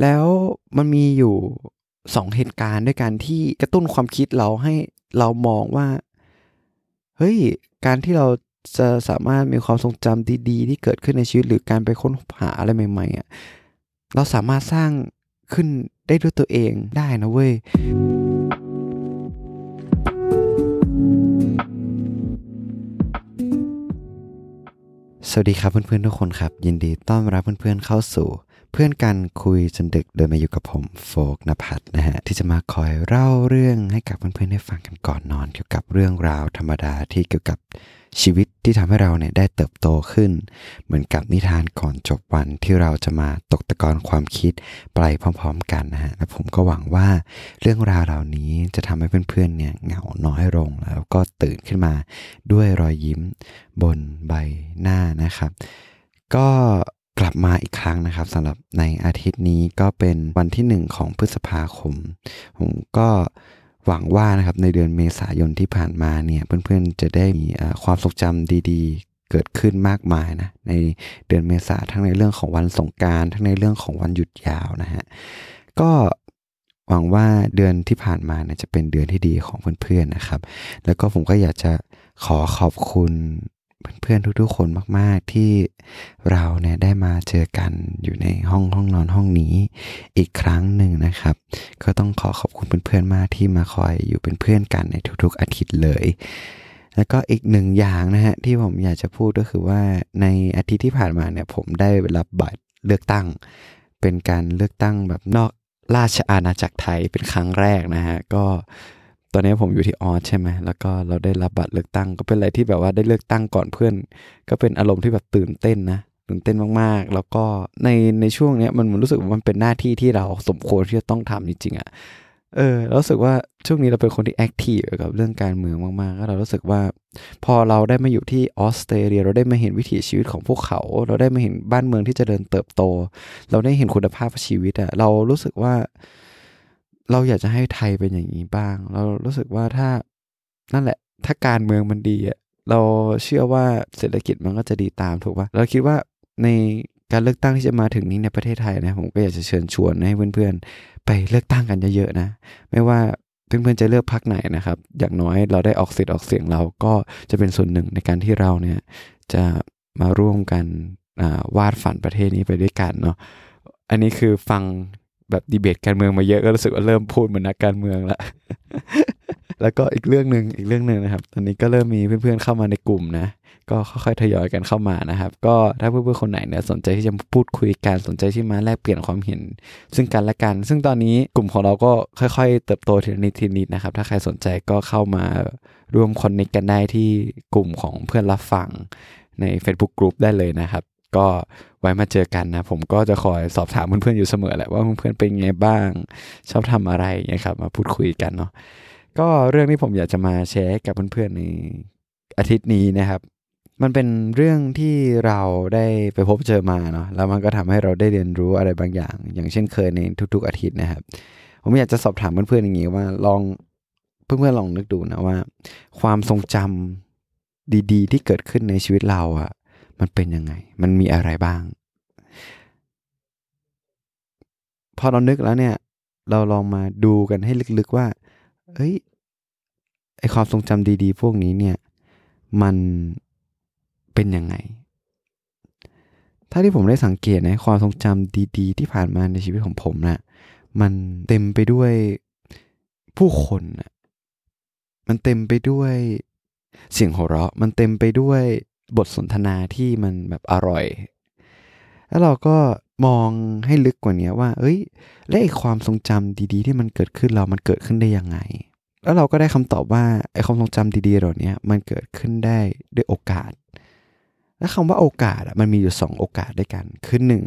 แล้วมันมีอยู่สองเหตุการณ์ด้วยกันที่กระตุ้นความคิดเราให้เรามองว่า เฮ้ย การที่เราจะสามารถมีความทรงจำดีๆ ที่เกิดขึ้นในชีวิต หรือการไปค้นหาอะไรใหม่ๆอะเราสามารถสร้างขึ้นได้ด้วยตัวเองได้นะเว้ยสวัสดีครับเพื่อนๆทุกคนครับ ยินดีต้อนรับเพื่อนๆเข้าสู่ พื่อนกันคุยจนดึกโดยมาอยู่กับผมโฟกนภัทรนะฮะที่จะมาคอยเล่าเรื่องให้กับเพื่อนๆได้ฟังกันก่อนนอน เกี่ยวกับเรื่องราวธรรมดาที่เกี่ยวกับชีวิตที่ทำให้เราเนี่ยได้เติบโตขึ้น เหมือนกับนิทานก่อนจบวันที่เราจะมาตกตะกอนความคิดไปพร้อม ๆ กันนะฮะและผมก็หวังว่าเรื่องราวเหล่านี้จะทำให้เพื่อนๆเนี่ยเหงาน้อยลงแล้วก็ตื่นขึ้นมาด้วยรอยยิ้มบนใบหน้านะครับ ก็ กลับมาอีกครั้งนะครับสำหรับในอาทิตย์นี้ก็เป็นวันที่หนึ่งของพฤษภาคม ผมก็หวังว่านะครับในเดือนเมษายนที่ผ่านมาเนี่ยเพื่อนๆจะได้มีความทรงจำดีๆ เกิดขึ้นมากมายนะในเดือนเมษาทั้งในเรื่องของวันสงการทั้งในเรื่องของวันหยุดยาวนะฮะก็หวังว่าเดือนที่ผ่านมาเนี่ยจะเป็นเดือนที่ดีของเพื่อนๆนะครับ แล้วก็ผมก็อยากจะขอขอบคุณ เพื่อนๆทุกๆคนมากๆที่เราเนี่ยได้มาเจอกันอยู่ในห้องห้องนอนห้องนี้อีกครั้งหนึ่งนะครับ ก็ต้องขอขอบคุณเพื่อนๆมากที่มาคอยอยู่เป็นเพื่อนกันในทุกๆอาทิตย์เลย แล้วก็อีกหนึ่งอย่างนะฮะที่ผมอยากจะพูดก็คือว่าในอาทิตย์ที่ผ่านมาเนี่ยผมได้รับบัตรเลือกตั้ง เป็นการเลือกตั้งแบบนอกราชอาณาจักรไทยเป็นครั้งแรกนะฮะก็ อนนี้ผมอยู่ที่ออสใช่ไหมแล้วก็เราได้รับบัตรเลือกตั้ง ก็เป็นอะไรที่แบบว่าได้เลือกตั้งก่อนเพื่อน ก็เป็นอารมณ์ที่แบบตื่นเต้นนะตื่นเต้นมากๆ แล้วก็ในในช่วงเนี้ยมันมันรู้สึกว่ามันเป็นหน้าที่ที่เราสมควรที่จะต้องทำจริงๆอะ่ะเออเรารู้สึกว่าช่วงนี้เราเป็นคนที่แอคทีฟกับเรื่องการเมืองมากๆก็เรารู้สึกว่า พอเราได้มาอยู่ที่ออสเตรเลีย เราได้มาเห็นวิถีชีวิตของพวกเขา เราได้มาเห็นบ้านเมืองที่จเจริญเติบโต เราได้เห็นคุณภาพชีวิตอะเรารู้สึกว่า เราอยากจะให้ไทยเป็นอย่างนี้บ้าง เรารู้สึกว่าถ้านั่นแหละ ถ้าการเมืองมันดีอะเราเชื่อว่าเศรษฐกิจมันก็จะดีตามถูกปะเราคิดว่าในการเลือกตั้งที่จะมาถึงนี้ในประเทศไทยนะผมก็อยากจะเชิญชวนให้เพื่อนๆ ไปเลือกตั้งกันเยอะๆนะ ไม่ว่าเพื่อนๆจะเลือกพรรคไหนนะครับ อย่างน้อยเราได้ออกสิทธิ์ออกเสียงเราก็จะเป็นส่วนหนึ่งในการที่เราเนี่ยจะมาร่วมกันวาดฝันประเทศนี้ไปด้วยกันเนาะอันนี้คือฟัง แบบดีเบตการเมืองมาเยอะก็รู้สึกว่าเริ่มพูดเหมือนนักการเมืองละ แล้วก็อีกเรื่องหนึ่งอีกเรื่องหนึ่งนะครับ ตอนนี้ก็เริ่มมีเพื่อนๆเข้ามาในกลุ่มนะ ก็ค่อยๆทยอยกันเข้ามานะครับ ก็ถ้าเพื่อนๆคนไหนเนี่ยสนใจที่จะพูดคุยกันสนใจที่มาแลกเปลี่ยนความเห็น ซึ่งกันและกัน ซึ่งตอนนี้กลุ่มของเราก็ค่อย ๆ เติบโตทีละนิดทีนิดนะครับ ถ้าใครสนใจก็เข้ามาร่วมคอนเนคกันได้ที่กลุ่มของเพื่อนรับฟังใน Facebook Group ได้เลยนะครับ ก็ไว้มาเจอกันนะ ผมก็จะคอยสอบถามเพื่อนๆอยู่เสมอแหละว่าเพื่อนๆเป็นไงบ้าง ชอบทำอะไรนะครับ มาพูดคุยกันเนาะก็เรื่องที่ผมอยากจะมาแชร์กับเพื่อนๆในอาทิตย์นี้นะครับ มันเป็นเรื่องที่เราได้ไปพบเจอมาเนาะแล้วมันก็ทำให้เราได้เรียนรู้อะไรบางอย่าง อย่างเช่นเคยในทุก ๆ อาทิตย์นะครับ ผมอยากจะสอบถามเพื่อนๆอย่างนี้ว่าลองเพื่อนๆลองนึกดูนะว่า ความทรงจำดี ๆ ที่เกิดขึ้นในชีวิตเราอะ มันเป็นยังไง มันมีอะไรบ้าง พอเรานึกแล้วเนี่ย เราลองมาดูกันให้ลึกๆว่าเอ้ยไอความทรงจำดีๆ พวกนี้เนี่ย มันเป็นยังไง ถ้าที่ผมได้สังเกตนะความทรงจำดีๆ ที่ผ่านมาในชีวิตของผมนะ่ะมันเต็มไปด้วยผู้คนนะมันเต็มไปด้วยเสียงหัวเราะ มันเต็มไปด้วย บทสนทนาที่มันแบบอร่อย แล้วเราก็มองให้ลึกกว่านี้ว่า เอ้ย และไอความทรงจำดีๆ ที่มันเกิดขึ้นเรามันเกิดขึ้นได้ยังไง แล้วเราก็ได้คำตอบว่าไอความทรงจำดีๆเหล่านี้มันเกิดขึ้นได้ด้วยโอกาส และคำว่าโอกาสมันมีอยู่สองโอกาสด้วยกัน คือหนึ่ง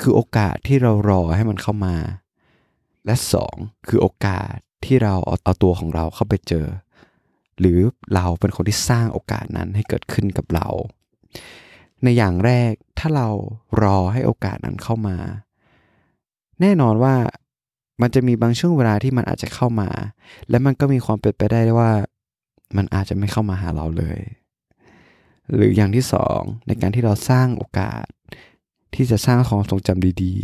คือโอกาสที่เรารอให้มันเข้ามา และสองคือโอกาสที่เราเอาเอาตัวของเราเข้าไปเจอ หรือเราเป็นคนที่สร้างโอกาสนั้นให้เกิดขึ้นกับเรา ในอย่างแรกถ้าเรารอให้โอกาสนั้นเข้ามา แน่นอนว่ามันจะมีบางช่วงเวลาที่มันอาจจะเข้ามา และมันก็มีความเป็นไปได้ว่า มันอาจจะไม่เข้ามาหาเราเลย หรืออย่างที่สองในการที่เราสร้างโอกาส ที่จะสร้างความทรงจำดี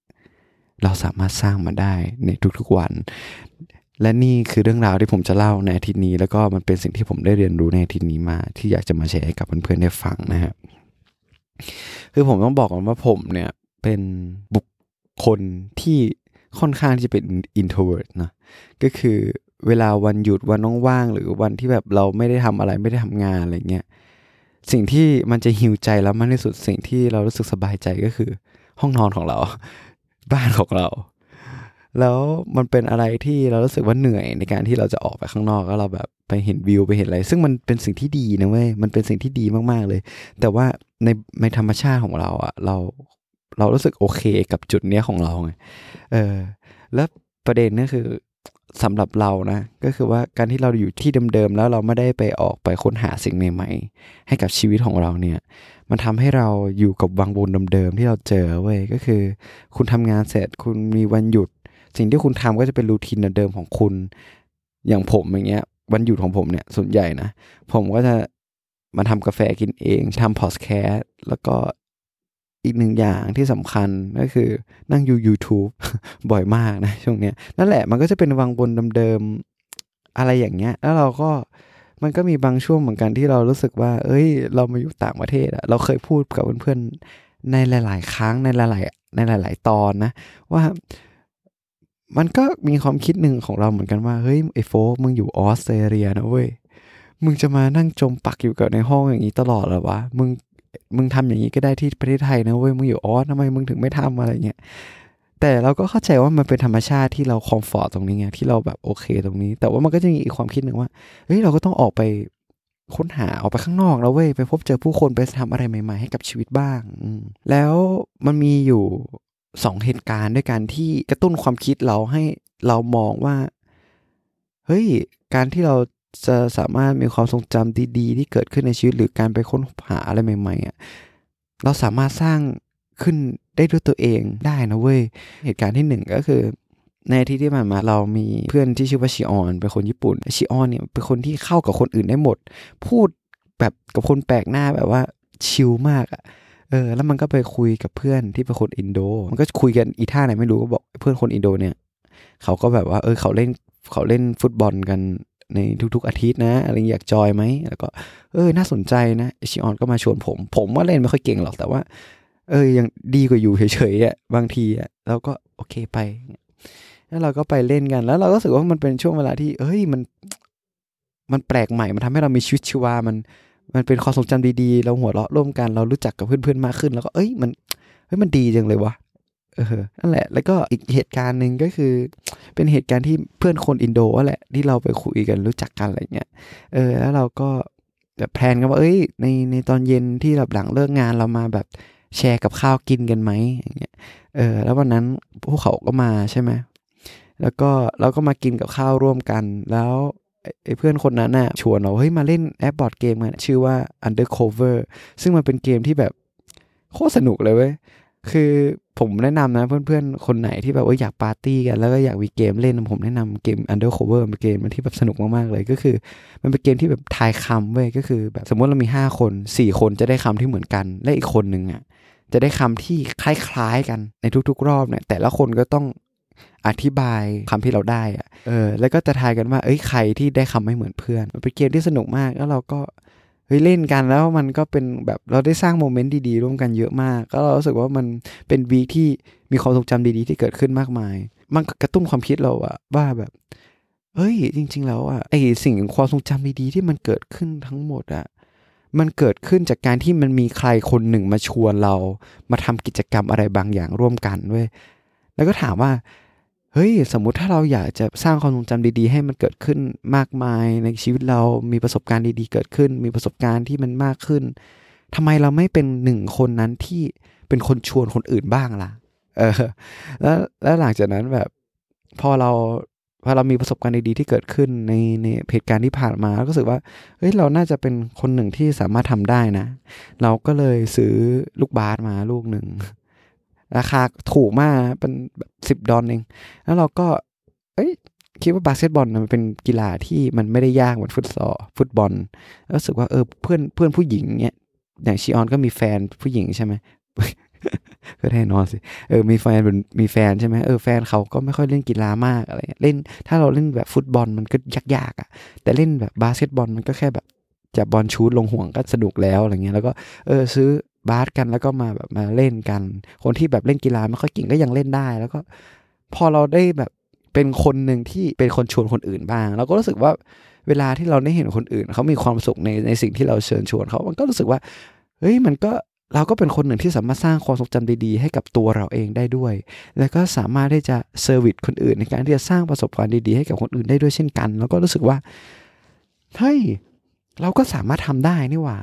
ๆ เราสามารถสร้างมาได้ในทุกๆวัน และนี่คือเรื่องราวที่ผมจะเล่าในอาทิตย์นี้ แล้วก็มันเป็นสิ่งที่ผมได้เรียนรู้ในอาทิตย์นี้มา ที่อยากจะมาแชร์ให้กับเพื่อนๆได้ฟังนะครับคือผมต้องบอกก่อนว่าผมเนี่ยเป็นบุคคลที่ค่อนข้างที่จะเป็น introvert นะก็คือเวลาวันหยุดวันว่างๆหรือวันที่แบบเราไม่ได้ทำอะไรไม่ได้ทำงานอะไรเงี้ยสิ่งที่มันจะหิวใจแล้วมากที่สุดสิ่งที่เรารู้สึกสบายใจก็คือ ห้องนอนของเรา บ้านของเรา แล้วมันเป็นอะไรที่เรารู้สึกว่าเหนื่อยในการที่เราจะออกไปข้างนอกแล้วเราแบบไปเห็นวิวไปเห็นอะไร ซึ่งมันเป็นสิ่งที่ดีนะเว้ยมันเป็นสิ่งที่ดีมากๆเลย แต่ว่าในในธรรมชาติของเราอะเราเรารู้สึกโอเคกับจุดเนี้ยของเราไงเออแล้วประเด็นนี่คือสำหรับเรานะก็คือว่าการที่เราอยู่ที่เดิมๆแล้วเราไม่ได้ไปออกไปค้นหาสิ่งใหม่ๆ ให้กับชีวิตของเราเนี่ย มันทำให้เราอยู่กับวังวนเดิมๆที่เราเจอเว้ยก็คือ คุณทำงานเสร็จคุณมีวันหยุด สิ่งที่คุณทำก็จะเป็นรูทีนเดิมของคุณ อย่างผมอย่างเงี้ยวันหยุดของผมเนี่ยส่วนใหญ่นะ ผมก็จะมาทำกาแฟกินเองทำพอดแคสต์แล้วก็อีกหนึ่งอย่างที่สำคัญก็คือนั่งยู YouTube บ่อยมากนะช่วงเนี้ยนั่นแหละมันก็จะเป็นวังบนเดิมๆอะไรอย่างเงี้ย แล้วเราก็มันก็มีบางช่วงเหมือนกันที่เรารู้สึกว่า เอ้ย เรามาอยู่ต่างประเทศอะเราเคยพูดกับเพื่อนๆในหลาย ๆ ครั้งในหลาย ๆ ในหลาย ๆ ตอนนะ ว่า มันก็มีความคิดหนึ่งของเราเหมือนกันว่า เฮ้ยไอโฟมึงอยู่ออสเตรเลียนะเว้ย มึงจะมานั่งจมปักอยู่กับในห้องอย่างนี้ตลอดหรอวะ มึง มึงทำอย่างนี้ก็ได้ที่ประเทศไทยนะเว้ย มึงอยู่ออสทำไมมึงถึงไม่ทำอะไรเงี้ย แต่เราก็เข้าใจว่ามันเป็นธรรมชาติที่เราคอมฟอร์ตตรงนี้ไงที่เราแบบโอเคตรงนี้ แต่ว่ามันก็จะมีอีกความคิดหนึ่งว่า เฮ้ยเราก็ต้องออกไปค้นหาออกไปข้างนอกแล้วเว้ยไปพบเจอผู้คนไปทำอะไรใหม่ ๆ ให้กับชีวิตบ้าง แล้วมันมีอยู่ สองเหตุการณ์ด้วยกันที่กระตุ้นความคิดเราให้เรามองว่า เฮ้ย การที่เราจะสามารถมีความทรงจำดีๆ ที่เกิดขึ้นในชีวิต หรือการไปค้นหาอะไรใหม่ๆอะเราสามารถสร้างขึ้นได้ด้วยตัวเองได้นะเว้ย เหตุการณ์ที่หนึ่งก็คือ ในที่ที่ผ่านมาเรามีเพื่อนที่ชื่อว่าชิออนเป็นคนญี่ปุ่นชิออนเนี่ยเป็นคนที่เข้ากับคนอื่นได้หมด พูดแบบกับคนแปลกหน้าแบบว่าชิลมากอะ เออแล้วมันก็ไปคุยกับเพื่อนที่เป็นคนอินโด มันก็คุยกันอีท่าไหนไม่รู้ก็บอกเพื่อนคนอินโดเนี่ยเขาก็แบบว่า เออเขาเล่นเขาเล่นฟุตบอลกันในทุกๆอาทิตย์นะอะไรอยากจอยไหมแล้วก็เออน่าสนใจนะชิออนก็มาชวนผม ผมว่าเล่นไม่ค่อยเก่งหรอกแต่ว่า เออยังดีกว่าอยู่เฉยๆอะบางทีอะเราก็โอเคไปแล้วเราก็ไปเล่นกันแล้วเราก็รู้สึกว่ามันเป็นช่วงเวลาที่ เอ้ยมัน มันแปลกใหม่มันทำให้เรามีชีวิตชีวามัน มันเป็นความทรงจำดีๆ เราหัวเราะร่วมกัน เรารู้จักกับเพื่อนๆมากขึ้น แล้วก็เอ้ยมันเฮ้ยมันดีจังเลยวะเออนั่นแหละ แล้วก็อีกเหตุการณ์หนึ่งก็คือ เป็นเหตุการณ์ที่เพื่อนคนอินโดแหละที่เราไปคุยกันรู้จักกันอะไรเงี้ยเออ แล้วเราก็แบบ plan กันว่าเอ้ยในในตอนเย็นที่แบบหลังเลิกงานเรามาแบบแชร์กับข้าวกินกันไหมอย่างเงี้ยเออ แล้ววันนั้นพวกเขาก็มาใช่ไหมแล้วก็เราก็มากินกับข้าวร่วมกันแล้ว ไอ้เพื่อนคนนั้นน่ะชวนเราเฮ้ยมาเล่นแอปบอร์ดเกมกันชื่อว่า Undercover ซึ่งมันเป็นเกมที่แบบโคตรสนุกเลยเว้ยคือผมแนะนำนะเพื่อนๆ คนไหนที่แบบว่าอยากปาร์ตี้กันแล้วก็อยากมีเกมเล่นผมแนะนำเกม Undercover เป็นเกมที่แบบสนุกมากๆเลยก็คือ มันเป็นเกมที่แบบทายคำเว้ยก็คือแบบสมมติเรามี 5 คน 4 คนจะได้คำที่เหมือนกัน และอีกคนหนึ่งอะจะได้คำที่คล้ายๆกันในทุกๆ รอบเนี่ยแต่ละคนก็ต้อง อธิบายคำที่เราได้อะเออ แล้วก็จะทายกันว่า เอ้ย ใครที่ได้คำไม่เหมือนเพื่อน มันเป็นเกมที่สนุกมาก แล้วเราก็เฮ้ยเล่นกันแล้วมันก็เป็นแบบเราได้สร้างโมเมนต์ดีๆ ร่วมกันเยอะมาก ก็เรารู้สึกว่ามันเป็นวีที่มีความทรงจำดีๆ ที่เกิดขึ้นมากมาย มันกระตุ้นความคิดเราอะว่าแบบเฮ้ย จริง ๆ แล้วอะไอสิ่งความทรงจำดีๆ ที่มันเกิดขึ้นทั้งหมดอะมันเกิดขึ้นจากการที่มันมีใครคนหนึ่งมาชวนเรา มาทำกิจกรรมอะไรบางอย่างร่วมกันเว้ยแล้วก็ถามว่า เฮ้ยสมมุติถ้าเราอยากจะสร้างความทรงจำดีๆ ให้มันเกิดขึ้นมากมายในชีวิตเรามีประสบการณ์ดีๆ เกิดขึ้น มีประสบการณ์ที่มันมากขึ้นทำไมเราไม่เป็นหนึ่งคนนั้นที่เป็นคนชวนคนอื่นบ้างล่ะ เออ แล้วแล้วหลังจากนั้นแบบพอเราพอเรามีประสบการณ์ดีๆที่เกิดขึ้นในในเหตุการณ์ที่ผ่านมาก็รู้สึกว่าเฮ้ยเราน่าจะเป็นคนหนึ่งที่สามารถทำได้นะ เราก็เลยซื้อลูกบาสมาลูกหนึ่ง ราคาถูกมากเป็นแบบสิบดอลเองแล้วเราก็ เอ้ยคิดว่าบาสเกตบอลมันเป็นกีฬาที่มันไม่ได้ยากเหมือนฟุตซอลฟุตบอลรู้สึกว่าเออเพื่อนเพื่อนผู้หญิงเนี่ยอย่างชิออนก็มีแฟนผู้หญิงใช่ไหมก็แน่นอนสิเออมีแฟนเป็นมีแฟนใช่ไหมเออแฟนเขาก็ไม่ค่อยเล่นกีฬามากอะไรเล่นถ้าเราเล่นแบบฟุตบอลมันก็ยากๆอะ่ะ แต่เล่นแบบบาสเกตบอลมันก็แค่แบบจับบอล shoot ลงห่วงก็สนุกแล้วอะไรเงี้ยแล้วก็เออซื้อ บาสกันแล้วก็มาแบบมาเล่นกัน คนที่แบบเล่นกีฬาไม่ค่อยเก่งก็ยังเล่นได้ แล้วก็พอเราได้แบบเป็นคนหนึ่งที่เป็นคนชวนคนอื่นบ้างเราก็รู้สึกว่าเวลาที่เราได้เห็นคนอื่นเขามีความสุขในในสิ่งที่เราเชิญชวนเขามันก็รู้สึกว่าเฮ้ยมันก็เราก็เป็นคนหนึ่งที่สามารถสร้างความทรงจำดีๆ ให้กับตัวเราเองได้ด้วย แล้วก็สามารถที่จะ service คนอื่นในการที่จะสร้างประสบการณ์ดีๆให้กับคนอื่นได้ด้วยเช่นกัน แล้วก็รู้สึกว่าเฮ้ยเราก็สามารถทำได้นี่หว่า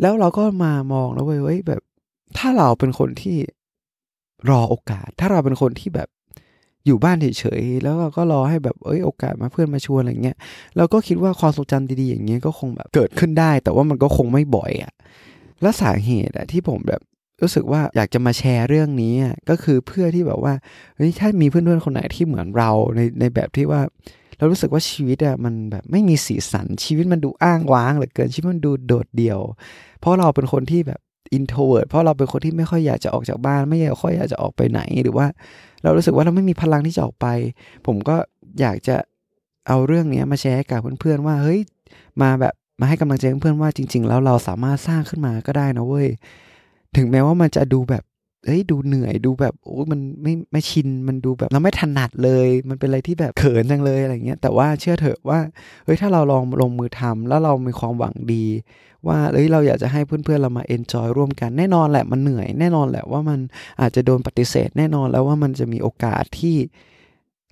แล้วเราก็มามองแล้วเว้ยแบบ ถ้าเราเป็นคนที่รอโอกาส ถ้าเราเป็นคนที่แบบอยู่บ้านเฉยๆแล้วเราก็รอให้แบบเอ้ยโอกาสมาเพื่อนมาชวนอะไรเงี้ยเราก็คิดว่าความทรงจำดีๆอย่างเงี้ยก็คงแบบเกิดขึ้นได้ แต่ว่ามันก็คงไม่บ่อยอะ่ะและสาเหตุอะที่ผมแบบรู้สึกว่าอยากจะมาแชร์เรื่องนี้ก็คือเพื่อที่แบบว่าเฮ้ยถ้ามีเพื่อนๆคนไหนที่เหมือนเราในในแบบที่ว่า เรารู้สึกว่าชีวิตอะมันแบบไม่มีสีสันชีวิตมันดูอ้างว้างเหลือเกินชีวิตมันดูโดดเดี่ยว เพราะเราเป็นคนที่แบบ introvert เพราะเราเป็นคนที่ไม่ค่อยอยากจะออกจากบ้าน ไม่ค่อยอยากจะออกไปไหนหรือว่า เรารู้สึกว่าเราไม่มีพลังที่จะออกไป ผมก็อยากจะเอาเรื่องนี้มาแชร์กับเพื่อนๆว่าเฮ้ยมาแบบมาให้กำลังใจเพื่อนๆว่าจริง ๆ แล้วเราสามารถสร้างขึ้นมาก็ได้นะเว้ยถึงแม้ว่ามันจะดูแบบ เฮ้ยดูเหนื่อยดูแบบโอ้มันไม่ไม่ชินมันดูแบบเราไม่ถนัดเลย มันเป็นอะไรที่แบบเขินจังเลยอะไรเงี้ยแต่ว่าเชื่อเถอะว่าเฮ้ยถ้าเราลองลงมือทำแล้วเรามีความหวังดี ว่าเอ้ยเราอยากจะให้เพื่อนๆเรามา enjoy ร่วมกันแน่นอนแหละมันเหนื่อยแน่นอนแหละว่ามันอาจจะโดนปฏิเสธ แน่นอนแล้วว่ามันจะมีโอกาสที่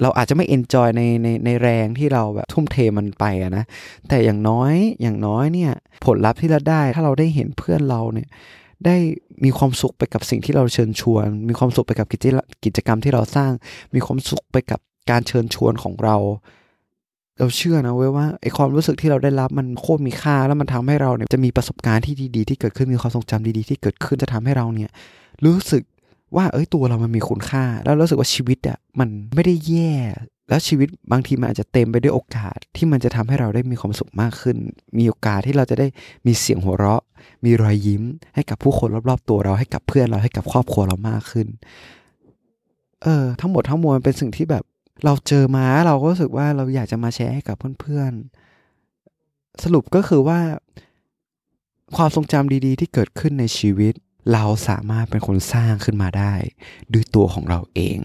เราอาจจะไม่ enjoy ในในในแรงที่เราแบบทุ่มเทมันไปอะนะแต่อย่างน้อยอย่างน้อยเนี่ยผลลัพธ์ที่เราได้ ถ้าเราได้เห็นเพื่อนเราเนี่ย ได้มีความสุขไปกับสิ่งที่เราเชิญชวน มีความสุขไปกับกิจกิจกรรมที่เราสร้าง มีความสุขไปกับการเชิญชวนของเรา เราเชื่อนะเว้ยว่าไอความรู้สึกที่เราได้รับมันโคตรมีค่า แล้วมันทำให้เราเนี่ยจะมีประสบการณ์ที่ดีๆ ที่เกิดขึ้นมีความทรงจำดีๆ ที่เกิดขึ้นจะทำให้เราเนี่ย รู้สึกว่าเอ้ยตัวเรามันมีคุณค่า แล้วรู้สึกว่าชีวิตอะมันไม่ได้แย่ แล้วชีวิตบางทีมันอาจจะเต็มไปด้วยโอกาสที่มันจะทำให้เราได้มีความสุขมากขึ้น มีโอกาสที่เราจะได้มีเสียงหัวเราะ มีรอยยิ้ม ให้กับผู้คนรอบๆ ตัวเราให้กับเพื่อนเราให้กับครอบครัวเรามากขึ้น เออ ทั้งหมดทั้งมวลเป็นสิ่งที่แบบเราเจอมาเราก็รู้สึกว่าเราอยากจะมาแชร์ให้กับเพื่อนๆ สรุปก็คือว่า ความทรงจำดีๆ ที่เกิดขึ้นในชีวิต เราสามารถเป็นคนสร้างขึ้นมาได้ ด้วยตัวของเราเอง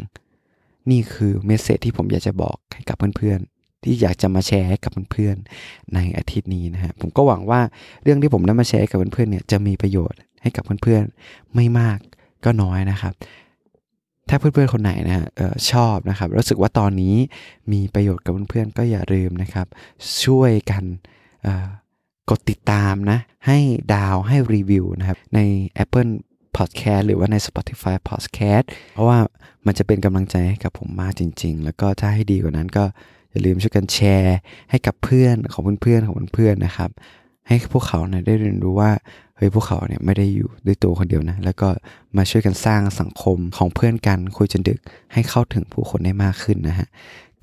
นี่คือเมสเซจที่ผมอยากจะบอกให้กับเพื่อนๆ ที่อยากจะมาแชร์ให้กับเพื่อนๆ ในอาทิตย์นี้นะฮะ ผมก็หวังว่าเรื่องที่ผมได้มาแชร์กับเพื่อนๆ เนี่ยจะมีประโยชน์ให้กับเพื่อนๆ ไม่มากก็น้อยนะครับ ถ้าเพื่อนๆ คนไหนนะฮะชอบนะครับ รู้สึกว่าตอนนี้มีประโยชน์กับเพื่อนๆ ก็อย่าลืมนะครับ ช่วยกันกดติดตามนะ ให้ดาวให้รีวิวนะครับ ใน Apple Podcast หรือว่าใน Spotify Podcast เพราะว่า มันจะเป็นกำลังใจให้กับผมมากจริง ๆ แล้วก็ถ้าให้ดีกว่านั้นก็อย่าลืมช่วยกันแชร์ให้กับเพื่อนของเพื่อนๆของเพื่อนๆนะครับ ให้พวกเขาเนี่ยได้เรียนรู้ว่าเฮ้ยพวกเขาเนี่ยไม่ได้อยู่ด้วยตัวคนเดียวนะ แล้วก็มาช่วยกันสร้างสังคมของเพื่อนกันคุยจนดึกให้เข้าถึงผู้คนได้มากขึ้นนะฮะ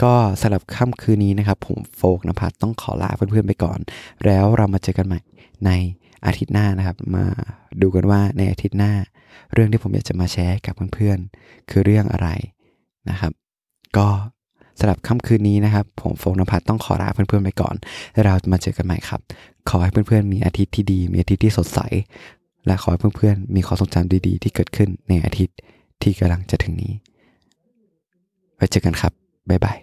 ก็สำหรับค่ำคืนนี้นะครับ ผมโฟกนภัสต้องขอลาเพื่อนๆไปก่อน แล้วเรามาเจอกันใหม่ใน อาทิตย์หน้านะครับ มาดูกันว่าในอาทิตย์หน้า เรื่องที่ผมอยากจะมาแชร์กับเพื่อนๆ คือเรื่องอะไรนะครับ ก็สำหรับค่ำคืนนี้นะครับ ผมโฟงนภัทรต้องขอลาเพื่อนๆไปก่อนแล้วเราจะมาเจอกันใหม่ครับ ขอให้เพื่อนๆมีอาทิตย์ที่ดี มีอาทิตย์ที่สดใส และขอให้เพื่อนๆมีความทรงจำดีๆ ที่เกิดขึ้นในอาทิตย์ที่กำลังจะถึงนี้ไว้เจอกันครับบ๊ายบาย